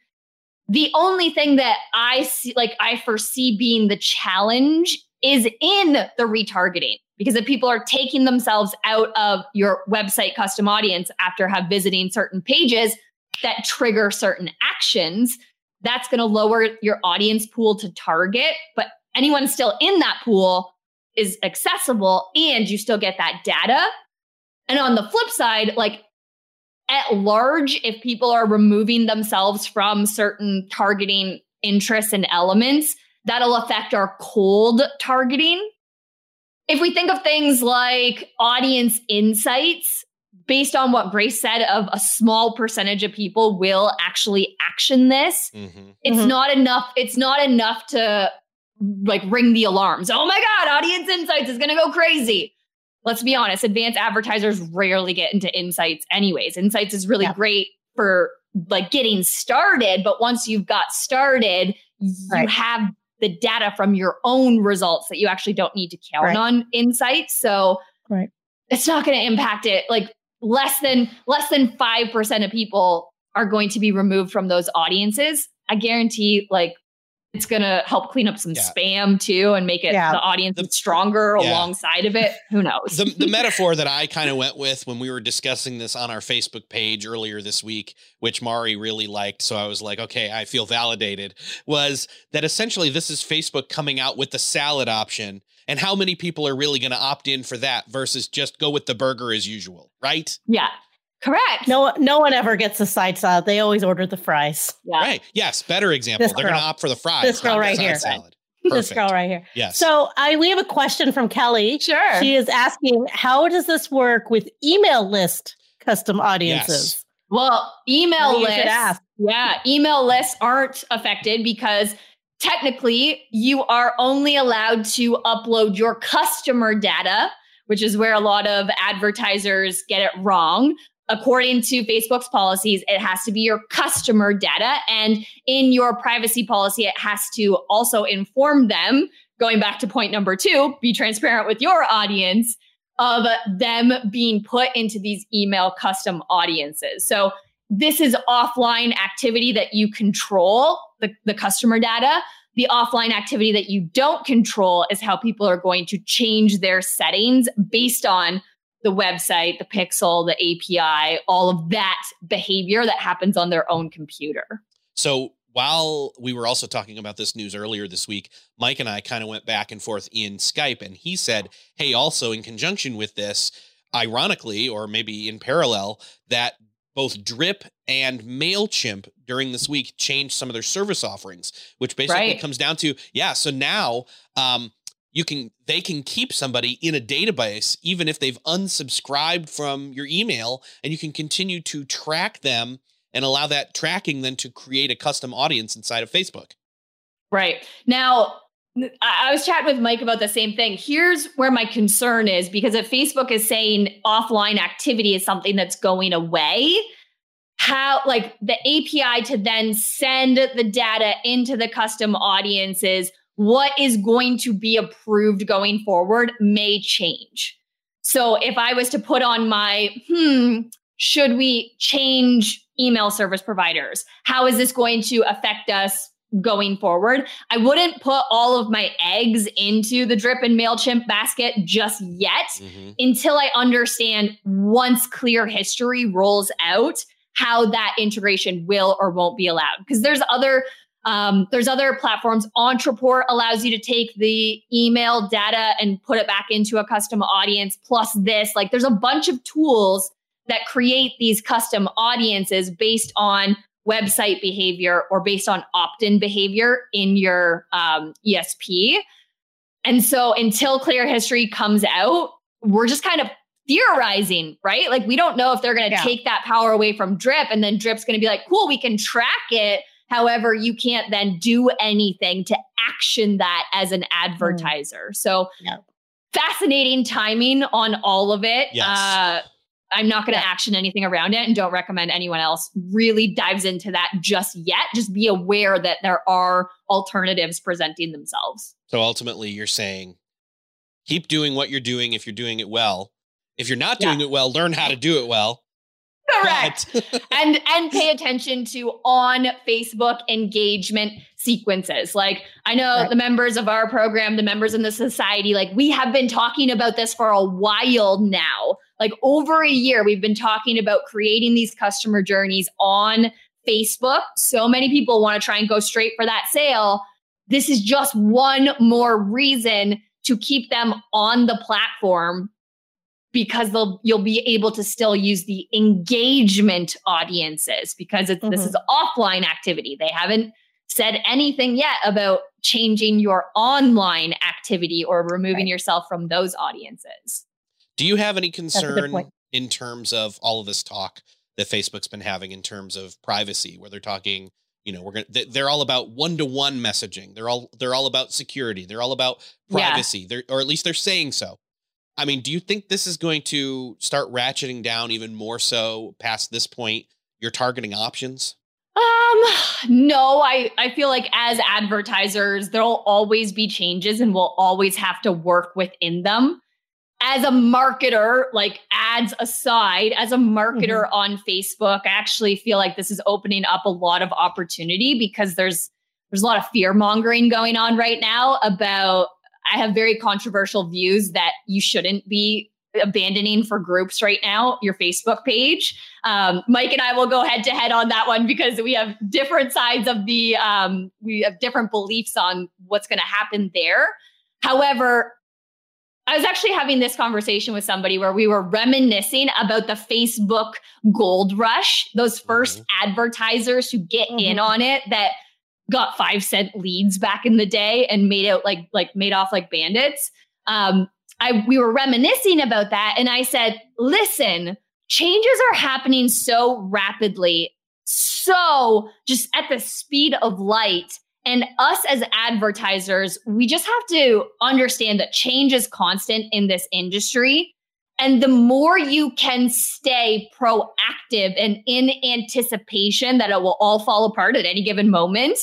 the only thing that I see, like I foresee being the challenge is in the retargeting because if people are taking themselves out of your website custom audience after have visiting certain pages that trigger certain actions, that's going to lower your audience pool to target. But anyone still in that pool is accessible and you still get that data. And on the flip side, like at large, if people are removing themselves from certain targeting interests and elements, that'll affect our cold targeting. If we think of things like audience insights, based on what Grace said, of a small percentage of people will actually action this, Mm-hmm. it's Mhm. not enough. It's not enough to like ring the alarms. Oh my God, audience insights is going to go crazy let's be honest, advanced advertisers rarely get into insights anyways. Insights is really Yeah. great for like getting started, but once you've got started, you have the data from your own results that you actually don't need to count Right. on insights. So Right. it's not going to impact it like less than less than 5% of people are going to be removed from those audiences. I guarantee like it's going to help clean up some Yeah. spam too and make it Yeah. the audience The- stronger Yeah. alongside of it. Who knows? the, the metaphor that I kind of went with when we were discussing this on our Facebook page earlier this week, which Mari really liked, so I was like, okay, I feel validated, was that essentially this is Facebook coming out with the salad option, and how many people are really going to opt in for that versus just go with the burger as usual, right? yeah. Correct. No, no one ever gets a side salad. They always order the fries. Yeah. Right. Yes. Better example. This They're going to opt for the fries. This girl not the right here. Salad. This girl right here. Yes. So I we have a question from Kelly. Sure. She is asking, how does this work with email list custom audiences? well, email Maybe lists. Yeah, email lists aren't affected because technically you are only allowed to upload your customer data, which is where a lot of advertisers get it wrong. According to Facebook's policies, it has to be your customer data. And in your privacy policy, it has to also inform them, going back to point number two, be transparent with your audience of them being put into these email custom audiences. So this is offline activity that you control the, the customer data. The offline activity that you don't control is how people are going to change their settings based on the website, the pixel, the API, all of that behavior that happens on their own computer. So while we were also talking about this news earlier this week, Mike and I kind of went back and forth in Skype, and he said, Hey, also in conjunction with this, ironically, or maybe in parallel, that both Drip and MailChimp during this week changed some of their service offerings, which basically Right. comes down to, yeah, so now um, you can they can keep somebody in a database even if they've unsubscribed from your email, and you can continue to track them and allow that tracking then to create a custom audience inside of Facebook. Right. Now, I was chatting with Mike about the same thing. Here's where my concern is because if Facebook is saying offline activity is something that's going away, how like the API to then send the data into the custom audiences, what is going to be approved going forward may change. So if I was to put on my, hmm, should we change email service providers? How is this going to affect us going forward. I wouldn't put all of my eggs into the Drip and MailChimp basket just yet mm-hmm. until I understand once clear history rolls out how that integration will or won't be allowed. Because there's other um, there's other platforms. Entreport allows you to take the email data and put it back into a custom audience. Plus this, like, there's a bunch of tools that create these custom audiences based on website behavior or based on opt-in behavior in your um, ESP. And so until clear history comes out, we're just kind of theorizing, right? Like we don't know if they're going to yeah. take that power away from Drip and then Drip's going to be like, cool, we can track it. However, you can't then do anything to action that as an advertiser. Mm. So yeah. fascinating timing on all of it. Yes. Uh, I'm not going to action anything around it and don't recommend anyone else really dives into that just yet. Just be aware that there are alternatives presenting themselves. So ultimately, you're saying keep doing what you're doing if you're doing it well. If you're not doing yeah. it well, learn how to do it well. Correct. and and pay attention to on Facebook engagement sequences. Like I know right. the members of our program, the members in the society, like we have been talking about this for a while now. Like over a year, we've been talking about creating these customer journeys on Facebook. So many people want to try and go straight for that sale. This is just one more reason to keep them on the platform because they'll you'll be able to still use the engagement audiences because it's, mm-hmm. this is offline activity. They haven't said anything yet about changing your online activity or removing right. yourself from those audiences. Do you have any concern in terms of all of this talk that Facebook's been having in terms of privacy, where they're talking, you know, we're going to, they're all about one to one messaging. They're all, they're all about security. They're all about privacy. Yeah. They're, or at least they're saying so. I mean, do you think this is going to start ratcheting down even more so past this point? Your targeting options? Um, no, I, I feel like as advertisers, there'll always be changes and we'll always have to work within them. As a marketer, like ads aside, as a marketer mm-hmm. on Facebook, I actually feel like this is opening up a lot of opportunity because there's there's a lot of fear mongering going on right now about I have very controversial views that you shouldn't be abandoning for groups right now your facebook page um, mike and i will go head to head on that one because we have different sides of the um, we have different beliefs on what's going to happen there however I was actually having this conversation with somebody where we were reminiscing about the Facebook gold rush, those 1st mm-hmm. advertisers who get mm-hmm. in on it that got five cent leads back in the day and made out like like made off like bandits. Um, I we were reminiscing about that, and I said, "Listen, changes are happening so rapidly, so just at the speed of light." And us as advertisers, we just have to understand that change is constant in this industry. And the more you can stay proactive and in anticipation that it will all fall apart at any given moment,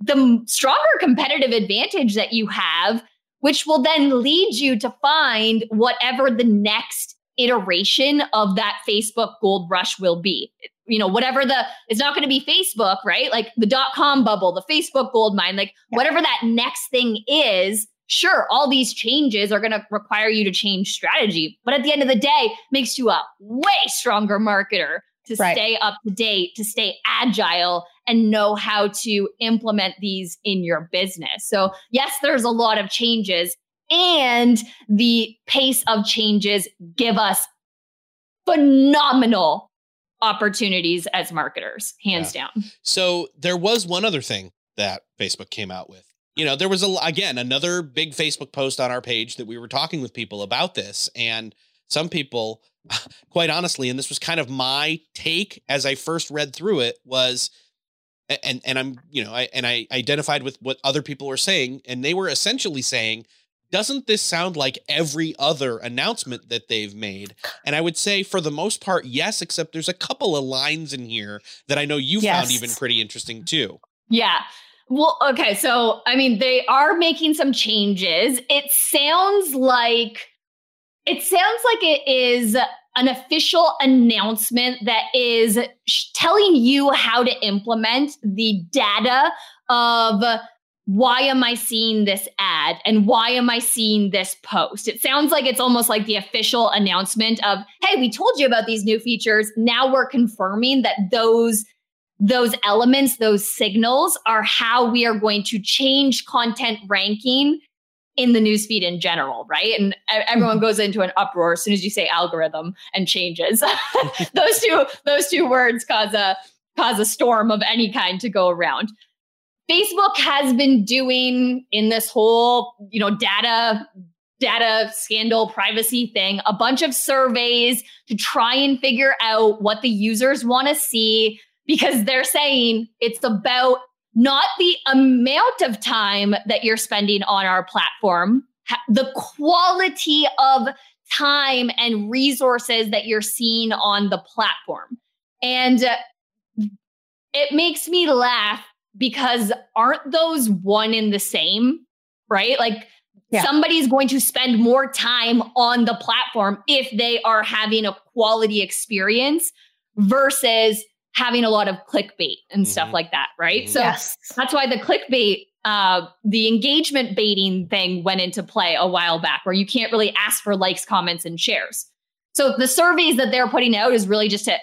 the stronger competitive advantage that you have, which will then lead you to find whatever the next iteration of that Facebook gold rush will be. You know, whatever the, it's not going to be Facebook, right? Like the dot com bubble, the Facebook gold mine, like yeah. whatever that next thing is. Sure, all these changes are going to require you to change strategy, but at the end of the day, makes you a way stronger marketer to right. stay up to date, to stay agile, and know how to implement these in your business. So, yes, there's a lot of changes, and the pace of changes give us phenomenal opportunities as marketers, hands yeah. down. So, there was one other thing that Facebook came out with. You know, there was a again another big Facebook post on our page that we were talking with people about this and some people quite honestly, and this was kind of my take as I first read through it was and and I'm, you know, I and I identified with what other people were saying and they were essentially saying doesn't this sound like every other announcement that they've made? And I would say for the most part, yes, except there's a couple of lines in here that I know you yes. found even pretty interesting too. Yeah. Well, okay. So, I mean, they are making some changes. It sounds like it sounds like it is an official announcement that is sh- telling you how to implement the data of why am I seeing this ad and why am I seeing this post? It sounds like it's almost like the official announcement of, hey, we told you about these new features. Now we're confirming that those those elements, those signals are how we are going to change content ranking in the newsfeed in general, right? And everyone mm-hmm. goes into an uproar as soon as you say algorithm and changes. those two those two words cause a cause a storm of any kind to go around. Facebook has been doing in this whole, you know, data data scandal privacy thing, a bunch of surveys to try and figure out what the users want to see because they're saying it's about not the amount of time that you're spending on our platform, the quality of time and resources that you're seeing on the platform. And uh, it makes me laugh because aren't those one in the same? Right? Like yeah. somebody's going to spend more time on the platform if they are having a quality experience versus having a lot of clickbait and mm-hmm. stuff like that, right? Mm-hmm. So yes. that's why the clickbait, uh, the engagement baiting thing went into play a while back, where you can't really ask for likes, comments, and shares. So the surveys that they're putting out is really just to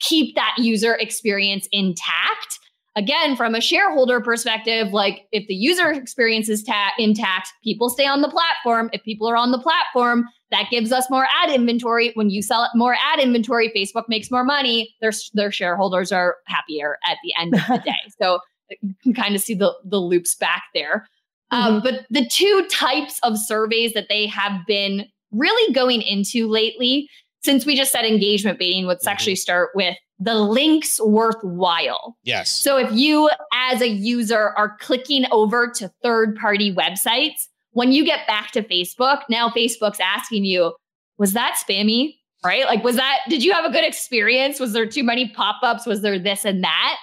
keep that user experience intact again, from a shareholder perspective, like if the user experience is ta- intact, people stay on the platform. If people are on the platform, that gives us more ad inventory. When you sell more ad inventory, Facebook makes more money. Their, their shareholders are happier at the end of the day. So you can kind of see the, the loops back there. Um, mm-hmm. but the two types of surveys that they have been really going into lately, since we just said engagement baiting, let's mm-hmm. actually start with the links worthwhile. Yes. So if you as a user are clicking over to third party websites, when you get back to Facebook, now Facebook's asking you, was that spammy? Right? Like, was that, did you have a good experience? Was there too many pop ups? Was there this and that?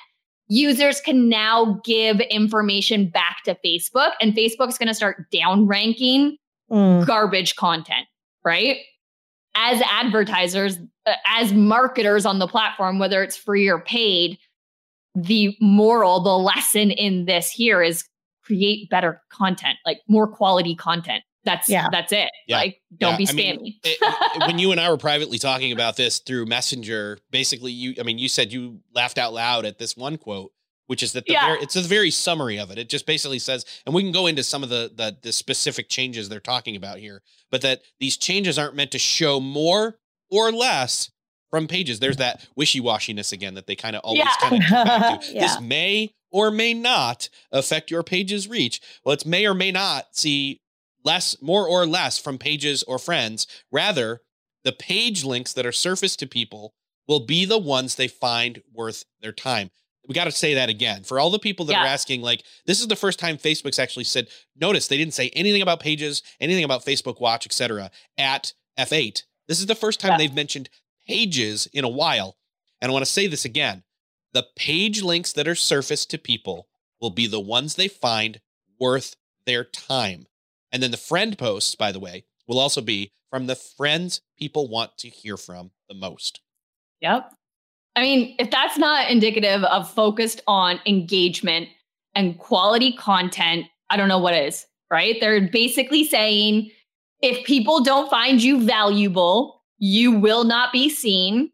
Users can now give information back to Facebook, and Facebook's going to start downranking mm. garbage content, right? As advertisers, uh, as marketers on the platform, whether it's free or paid, the moral, the lesson in this here is create better content, like more quality content. That's yeah. that's it. Yeah. Like don't yeah. be spammy. I mean, it, when you and I were privately talking about this through Messenger, basically you I mean you said you laughed out loud at this one quote which is that the yeah. very, it's a very summary of it. It just basically says, and we can go into some of the, the, the specific changes they're talking about here, but that these changes aren't meant to show more or less from pages. There's that wishy washiness again that they kind of always yeah. kind of come back to. yeah. This may or may not affect your page's reach. Well, it's may or may not see less, more or less from pages or friends. Rather, the page links that are surfaced to people will be the ones they find worth their time we got to say that again. For all the people that yeah. are asking like this is the first time facebook's actually said notice they didn't say anything about pages anything about facebook watch etc at f8 this is the first time yeah. they've mentioned pages in a while. And i want to say this again the page links that are surfaced to people will be the ones they find worth their time. And then the friend posts by the way will also be from the friends people want to hear from the most. Yep I mean, if that's not indicative of focused on engagement and quality content, I don't know what is, right? They're basically saying if people don't find you valuable, you will not be seen.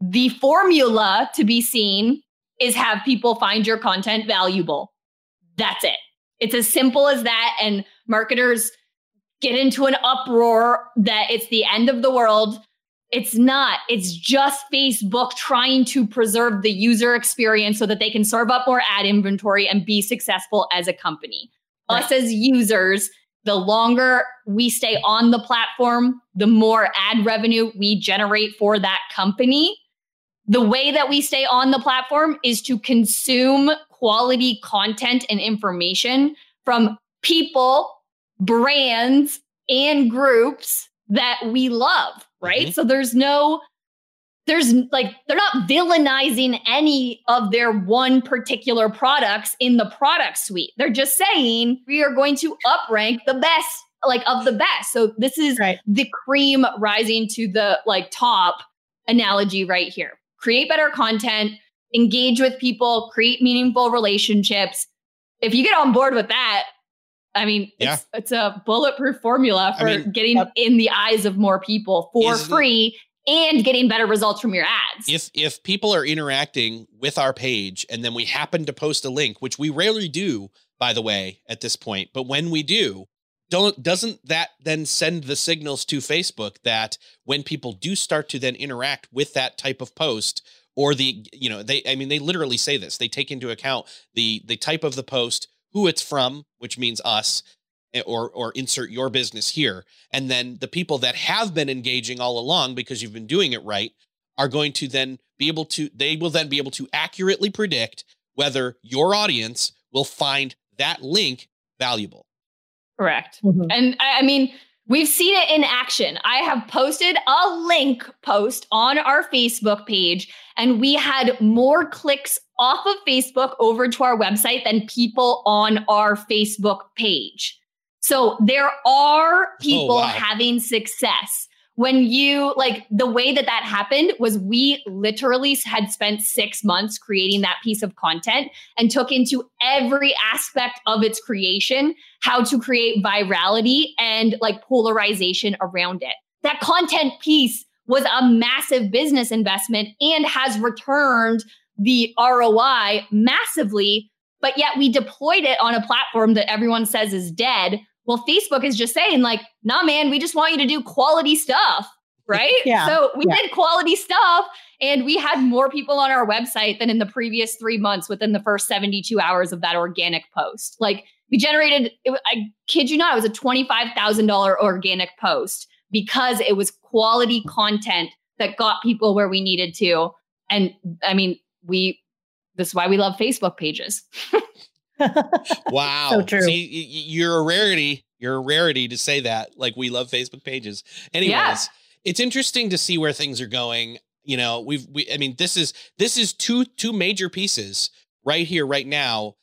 The formula to be seen is have people find your content valuable. That's it. It's as simple as that. And marketers get into an uproar that it's the end of the world it's not. It's just Facebook trying to preserve the user experience so that they can serve up more ad inventory and be successful as a company. Right. Us as users, the longer we stay on the platform, the more ad revenue we generate for that company. The way that we stay on the platform is to consume quality content and information from people, brands, and groups that we love right? Mm-hmm. So there's no there's like they're not villainizing any of their one particular products in the product suite. They're just saying we are going to uprank the best like of the best. So this is right. the cream rising to the like top analogy right here. Create better content, engage with people, create meaningful relationships. If you get on board with that, I mean, yeah. it's, it's a bulletproof formula for I mean, getting uh, in the eyes of more people for free and getting better results from your ads. If if people are interacting with our page and then we happen to post a link, which we rarely do, by the way, at this point, but when we do, don't doesn't that then send the signals to Facebook that when people do start to then interact with that type of post or the you know they I mean they literally say this they take into account the the type of the post who it's from which means us eh, or or insert your business here and then the people that have been engaging all along because you've been doing it right are going to then be able to they will then be able to accurately predict whether your audience will find that link valuable Correct. Mm-hmm. And I, I mean, We've seen it in action. I have posted a link post on our Facebook page, and we had more clicks off of Facebook over to our website than people on our Facebook page. So there are oh, people oh, wow. having success when you like the way that that happened was we literally had spent six months creating that piece of content and took into every aspect of its creation how to create virality and like polarization around it. That content piece was a massive business investment and has returned the ROI massively, but yet we deployed it on a platform that everyone says is dead well, Facebook is just saying, like, nah, man, we just want you to do quality stuff. Right. yeah. So we yeah. did quality stuff and we had more people on our website than in the previous three months within the first 72 hours of that organic post. Like we generated, it, I kid you not, it was a $25,000 organic post because it was quality content that got people where we needed to. And I mean, we, this is why we love Facebook pages. wow. So true. See, you're a rarity. You're a rarity to say that. Like we love Facebook pages. Anyways, yeah. it's interesting to see where things are going. You know, we've we I mean, this is this is two two major pieces right here, right now,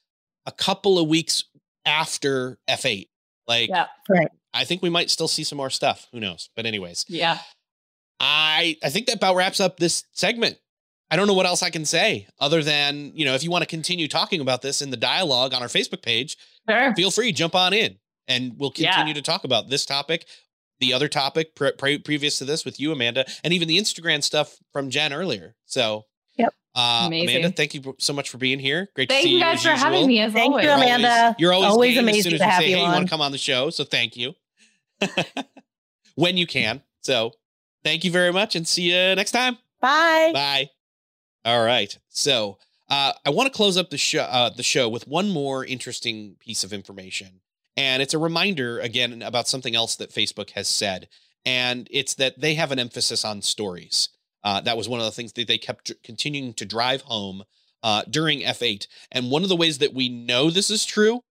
a couple of weeks after F8. Like yeah, right. I think we might still see some more stuff. Who knows? But anyways. Yeah. I I think that about wraps up this segment. I don't know what else I can say other than, you know, if you want to continue talking about this in the dialogue on our Facebook page, sure. feel free, jump on in and we'll continue yeah. to talk about this topic, the other topic pre- pre- previous to this with you, Amanda, and even the Instagram stuff from Jenn earlier. So, yep. Uh, amazing. thank you so much for being here. Great thank to see you guys you for usual. having me. As thank always. you, Amanda. You're always, you're always, always amazing as soon as to have say, you hey, on. you want to come on the show. So thank you when you can. So thank you very much and see you next time. Bye. Bye. All right. So uh, I want to close up the show uh, the show with one more interesting piece of information, and it's a reminder again about something else that Facebook has said, and it's that they have an emphasis on stories. Uh, that was one of the things that they kept continuing to drive home uh, during F8, and one of the ways that we know this is true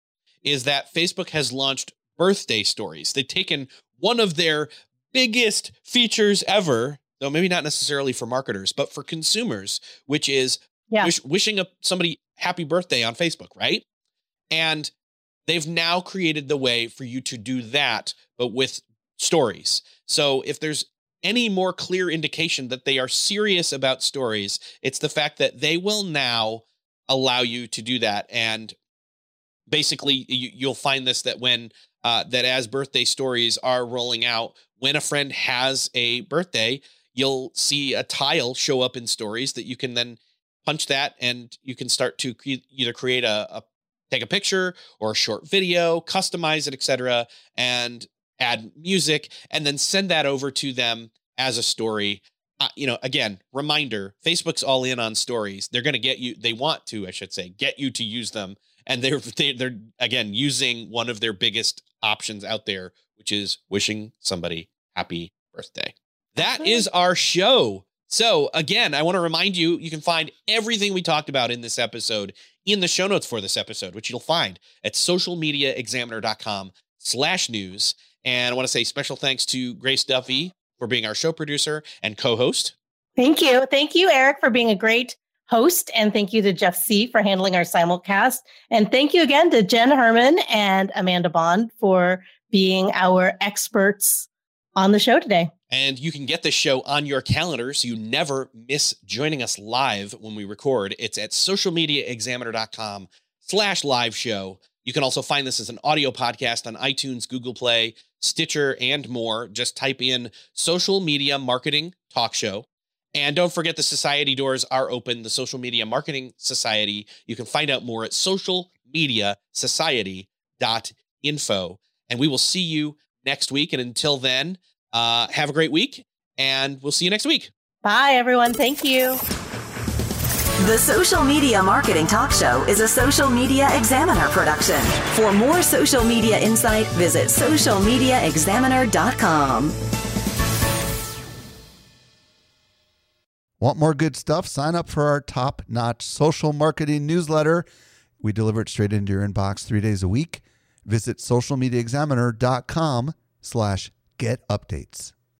is that Facebook has launched birthday stories. They've taken one of their biggest features ever though maybe not necessarily for marketers, but for consumers, which is yeah. wish, wishing a, somebody happy birthday on Facebook, right? And they've now created the way for you to do that, but with stories. So if there's any more clear indication that they are serious about stories, it's the fact that they will now allow you to do that. And basically, you, will find this that when uh, that as birthday stories are rolling out, when a friend has a birthday, you'll see a tile show up in stories that you can then punch that and you can start to either create a, a, take a picture or a short video customize it etc and add music and then send that over to them as a story. Uh, you know again reminder facebook's all in on stories. They're going to get you they want to i should say get you to use them and they're they, are they are again using one of their biggest options out there which is wishing somebody happy birthday that is our show. So, again, I want to remind you you can find everything we talked about in this episode in the show notes for this episode, which you'll find at socialmediaexaminer.com slash news. And I want to say special thanks to Grace Duffy for being our show producer and co-host. Thank you. Thank you, Erik, for being a great host. And thank you to Jeff Sieh for handling our simulcast. And thank you again to Jenn Herman and Amanda Bond for being our experts on the show today. And you can get the show on your calendar so you never miss joining us live when we record. It's at socialmediaexaminer.com slash live show. You can also find this as an audio podcast on iTunes, Google Play, Stitcher, and more. Just type in social media marketing talk show. And don't forget the society doors are open, the Social Media Marketing Society. You can find out more at socialmediasociety.info. And we will see you next week. And until then, uh, have a great week, and we'll see you next week. Bye, everyone. Thank you. The Social Media Marketing Talk Show is a social media examiner production. For more social media insight, visit socialmediaexaminer.com. Want more good stuff? Sign up for our top notch social marketing newsletter. We deliver it straight into your inbox three days a week. Visit socialmediaexaminer.com slash get updates.